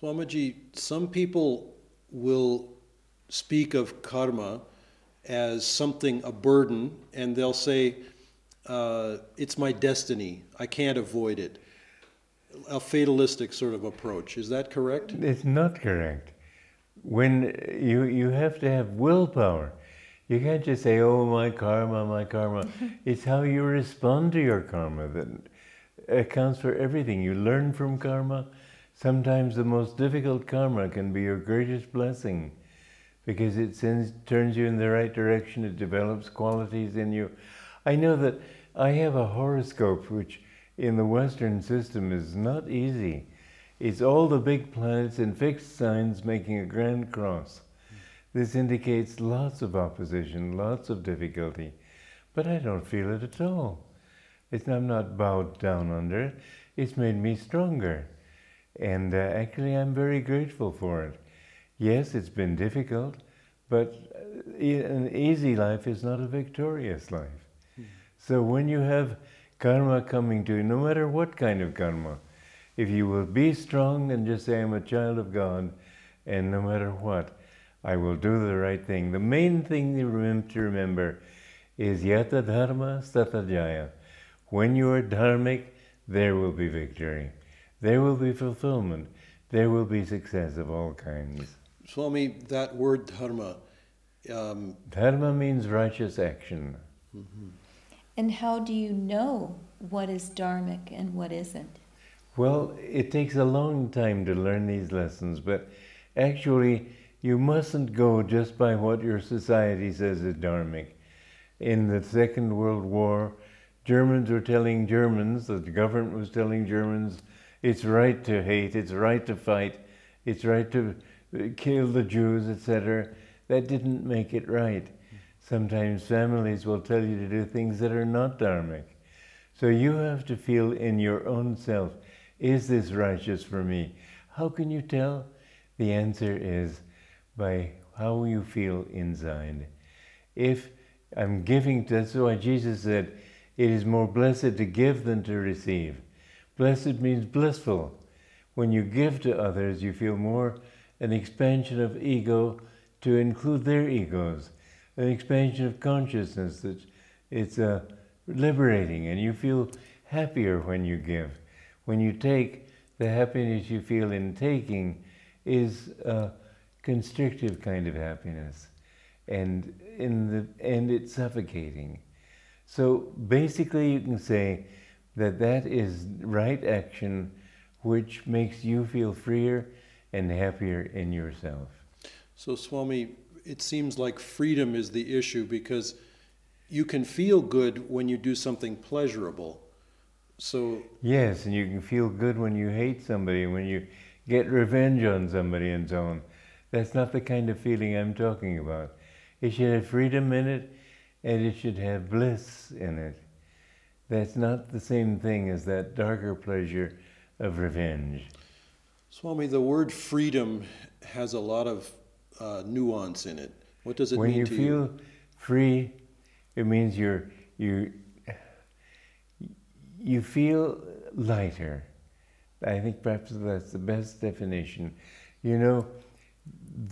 Swamiji, some people will speak of karma as something, a burden, and they'll say, uh, it's my destiny, I can't avoid it. A fatalistic sort of approach. Is that correct? It's not correct. When you, you have to have willpower. You can't just say, oh, my karma, my karma. it's how you respond to your karma that accounts for everything. You learn from karma. Sometimes the most difficult karma can be your greatest blessing because it sends, turns you in the right direction, it develops qualities in you. I know that I have a horoscope which in the Western system is not easy. It's all the big planets in fixed signs making a grand cross. This indicates lots of opposition, lots of difficulty, but I don't feel it at all. It's, I'm not bowed down under it. It's made me stronger. And uh, actually, I'm very grateful for it. Yes, it's been difficult, but uh, an easy life is not a victorious life. Mm. So when you have karma coming to you, no matter what kind of karma, if you will be strong and just say, I'm a child of God, and no matter what, I will do the right thing. The main thing to remember is yata dharma sata jaya. When you are dharmic, there will be victory. There will be fulfillment. There will be success of all kinds. Swami, that word dharma. Um, dharma means righteous action. Mm-hmm. And how do you know what is dharmic and what isn't? Well, it takes a long time to learn these lessons, but actually, you mustn't go just by what your society says is dharmic. In the Second World War, Germans were telling Germans, the government was telling Germans, it's right to hate, it's right to fight, it's right to uh, kill the Jews, etc. That didn't make it right. Sometimes families will tell you to do things that are not dharmic. So you have to feel in your own self, is this righteous for me? How can you tell? The answer is by how you feel inside. If I'm giving, that's why Jesus said, it is more blessed to give than to receive. Blessed means blissful. When you give to others, you feel more an expansion of ego to include their egos, an expansion of consciousness that it's uh, liberating and you feel happier when you give. When you take, the happiness you feel in taking is a constrictive kind of happiness, and in the end, it's suffocating. So basically, you can say that that is right action, which makes you feel freer and happier in yourself. So, Swami, it seems like freedom is the issue because you can feel good when you do something pleasurable. So yes, and you can feel good when you hate somebody, when you get revenge on somebody, and so on. That's not the kind of feeling I'm talking about. It should have freedom in it and it should have bliss in it. That's not the same thing as that darker pleasure of revenge. Swami, the word freedom has a lot of uh, nuance in it. What does it when mean to you? When you feel free, it means you're you you feel lighter. I think perhaps that's the best definition. You know,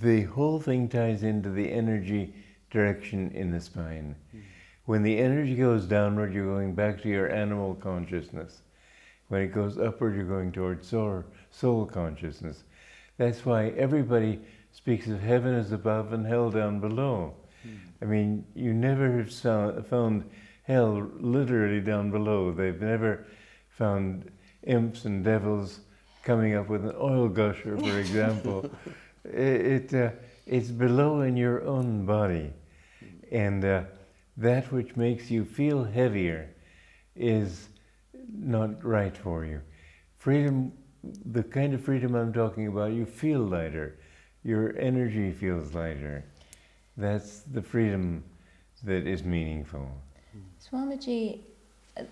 the whole thing ties into the energy direction in the spine. Mm. When the energy goes downward, you're going back to your animal consciousness. When it goes upward, you're going towards soul, soul consciousness. That's why everybody speaks of heaven as above and hell down below. Mm. I mean, you never have found hell literally down below. They've never found imps and devils coming up with an oil gusher, for example. it, it uh, it's below in your own body, and uh, that which makes you feel heavier is not right for you. Freedom, the kind of freedom I'm talking about, you feel lighter, your energy feels lighter. That's the freedom that is meaningful. Swamiji,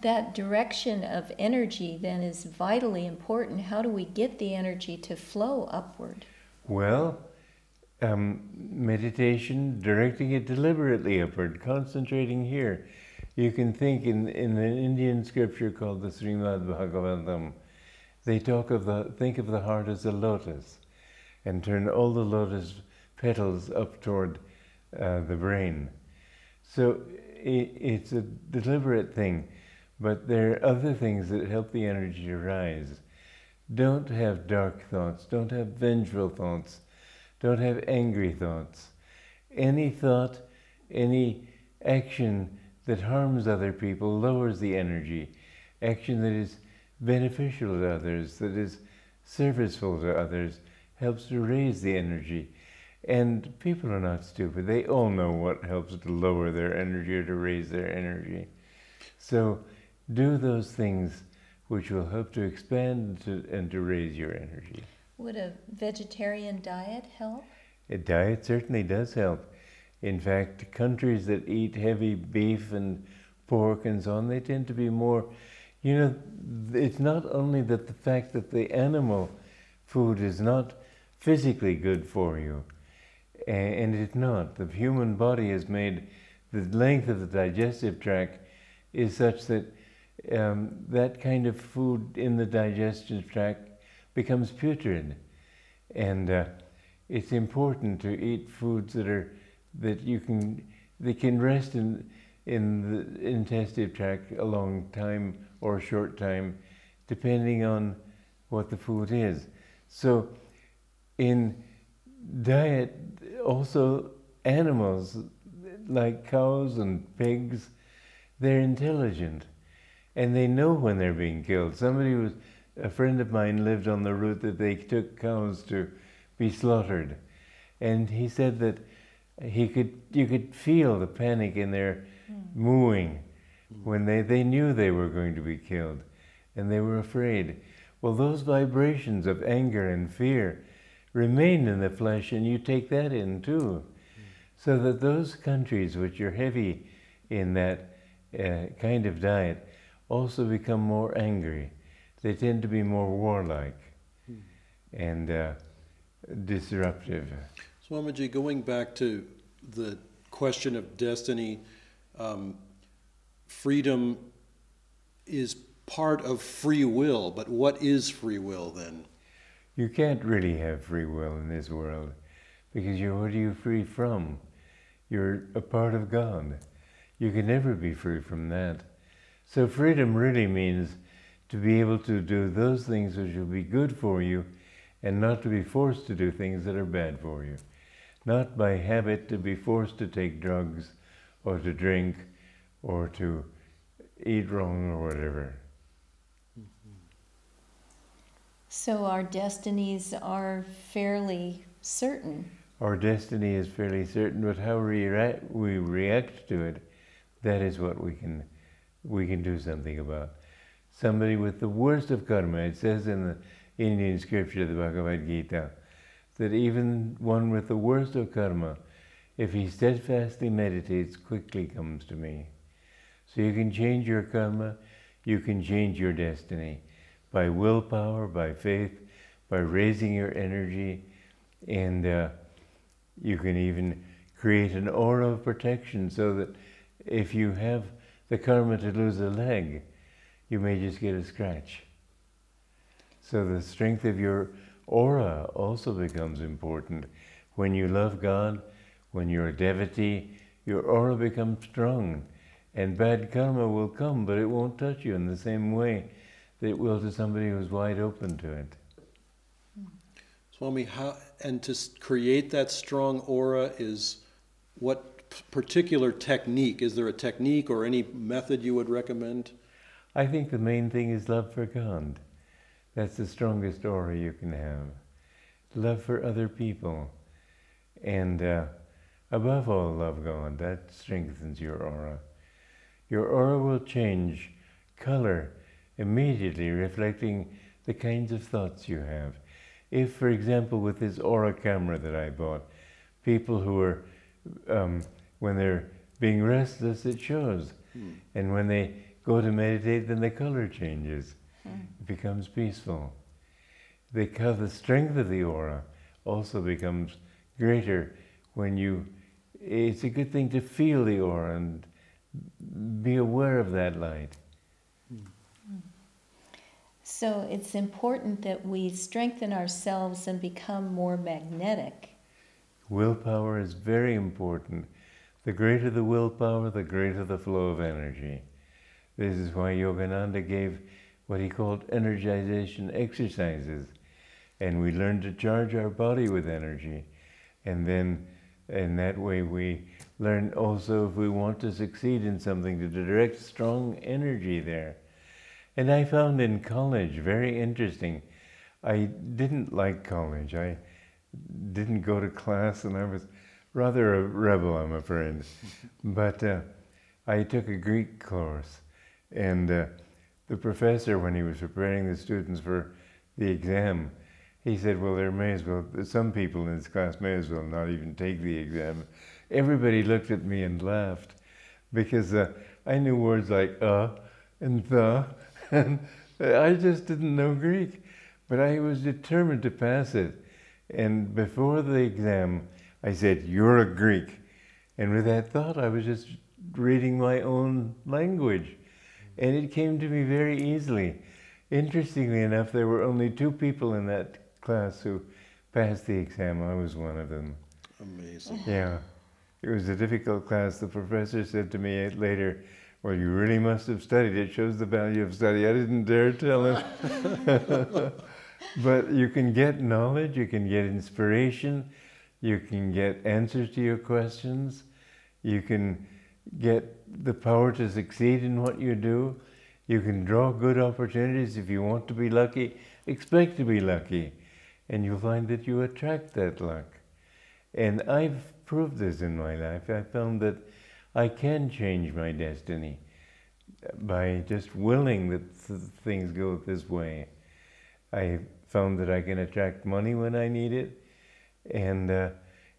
that direction of energy then is vitally important. How do we get the energy to flow upward? Well, um, meditation, directing it deliberately upward, concentrating here. You can think in, in an Indian scripture called the Srimad Bhagavatam, They talk of the think of the heart as a lotus, and turn all the lotus petals up toward uh, the brain. So it, it's a deliberate thing, but there are other things that help the energy to rise. Don't have dark thoughts. Don't have vengeful thoughts. Don't have angry thoughts. Any thought, any action that harms other people lowers the energy. Action that is beneficial to others, that is serviceful to others, helps to raise the energy. And people are not stupid. They all know what helps to lower their energy or to raise their energy. So do those things which will help to expand to, and to raise your energy. Would a vegetarian diet help? A diet certainly does help. In fact, countries that eat heavy beef and pork and so on, they tend to be more, you know, it's not only that the fact that the animal food is not physically good for you, and it's not. The human body is made, the length of the digestive tract is such that um, that kind of food in the digestive tract becomes putrid. And uh, it's important to eat foods that are that you can they can rest in in the intestinal tract a long time or a short time, depending on what the food is. So, in diet, also animals like cows and pigs, they're intelligent, and they know when they're being killed. Somebody was a friend of mine lived on the route that they took cows to be slaughtered, and he said that he could you could feel the panic in their mm. mooing when they, they knew they were going to be killed and they were afraid. Well, those vibrations of anger and fear remain in the flesh, and you take that in too. So that those countries which are heavy in that uh, kind of diet also become more angry. They tend to be more warlike and uh, disruptive. Swamiji, going back to the question of destiny, um, freedom is part of free will, but what is free will then? You can't really have free will in this world because you're, what are you free from? You're a part of God. You can never be free from that. So freedom really means to be able to do those things which will be good for you and not to be forced to do things that are bad for you not by habit to be forced to take drugs or to drink or to eat wrong or whatever. So our destinies are fairly certain. Our destiny is fairly certain, but how we react, we react to it, that is what we can we can do something about. Somebody with the worst of karma, it says in the Indian scripture, the Bhagavad Gita, that even one with the worst of karma, if he steadfastly meditates, quickly comes to me. So you can change your karma, you can change your destiny by willpower, by faith, by raising your energy, and uh, you can even create an aura of protection so that if you have the karma to lose a leg, you may just get a scratch. So the strength of your aura also becomes important. When you love God, when you're a devotee, your aura becomes strong. And bad karma will come, but it won't touch you in the same way that it will to somebody who's wide open to it. Swami, how, and to create that strong aura is what particular technique? Is there a technique or any method you would recommend? I think the main thing is love for God. That's the strongest aura you can have. Love for other people. And uh, above all, love God. That strengthens your aura. Your aura will change color immediately, reflecting the kinds of thoughts you have. If, for example, with this aura camera that I bought, people who are, um, when they're being restless, it shows. Hmm. And when they go to meditate, then the color changes. It becomes peaceful. Because the strength of the aura also becomes greater when you. It's a good thing to feel the aura and be aware of that light. So it's important that we strengthen ourselves and become more magnetic. Willpower is very important. The greater the willpower, the greater the flow of energy. This is why Yogananda gave what he called energization exercises. And we learn to charge our body with energy. And then in that way we learn also if we want to succeed in something to direct strong energy there. And I found in college very interesting. I didn't like college. I didn't go to class and I was rather a rebel, I'm afraid. but uh, I took a Greek course and uh, the professor, when he was preparing the students for the exam, he said, well, there may as well, some people in this class may as well not even take the exam. Everybody looked at me and laughed because uh, I knew words like uh and the, and I just didn't know Greek. But I was determined to pass it. And before the exam, I said, You're a Greek. And with that thought, I was just reading my own language. And it came to me very easily. Interestingly enough, there were only two people in that class who passed the exam. I was one of them. Amazing. Yeah. It was a difficult class. The professor said to me later, Well, you really must have studied. It shows the value of study. I didn't dare tell him. but you can get knowledge, you can get inspiration, you can get answers to your questions, you can get the power to succeed in what you do. You can draw good opportunities. If you want to be lucky, expect to be lucky. And you'll find that you attract that luck. And I've proved this in my life. I found that I can change my destiny by just willing that th- things go this way. I found that I can attract money when I need it, and uh,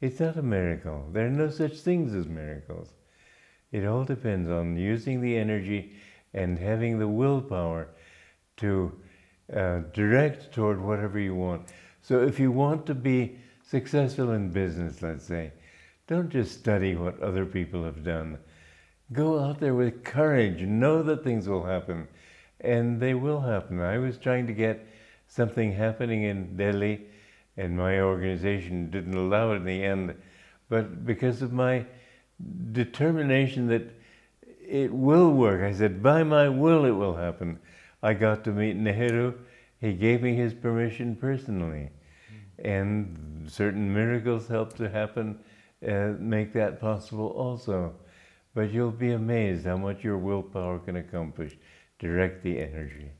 it's not a miracle. There are no such things as miracles. It all depends on using the energy and having the willpower to uh, direct toward whatever you want. So if you want to be successful in business, let's say, don't just study what other people have done. Go out there with courage. Know that things will happen. And they will happen. I was trying to get something happening in Delhi, and my organization didn't allow it in the end. But because of my determination that it will work, I said, by my will, it will happen. I got to meet Nehru. He gave me his permission personally. And certain miracles helped to happen, uh, make that possible also. But you'll be amazed how much your willpower can accomplish. Direct the energy.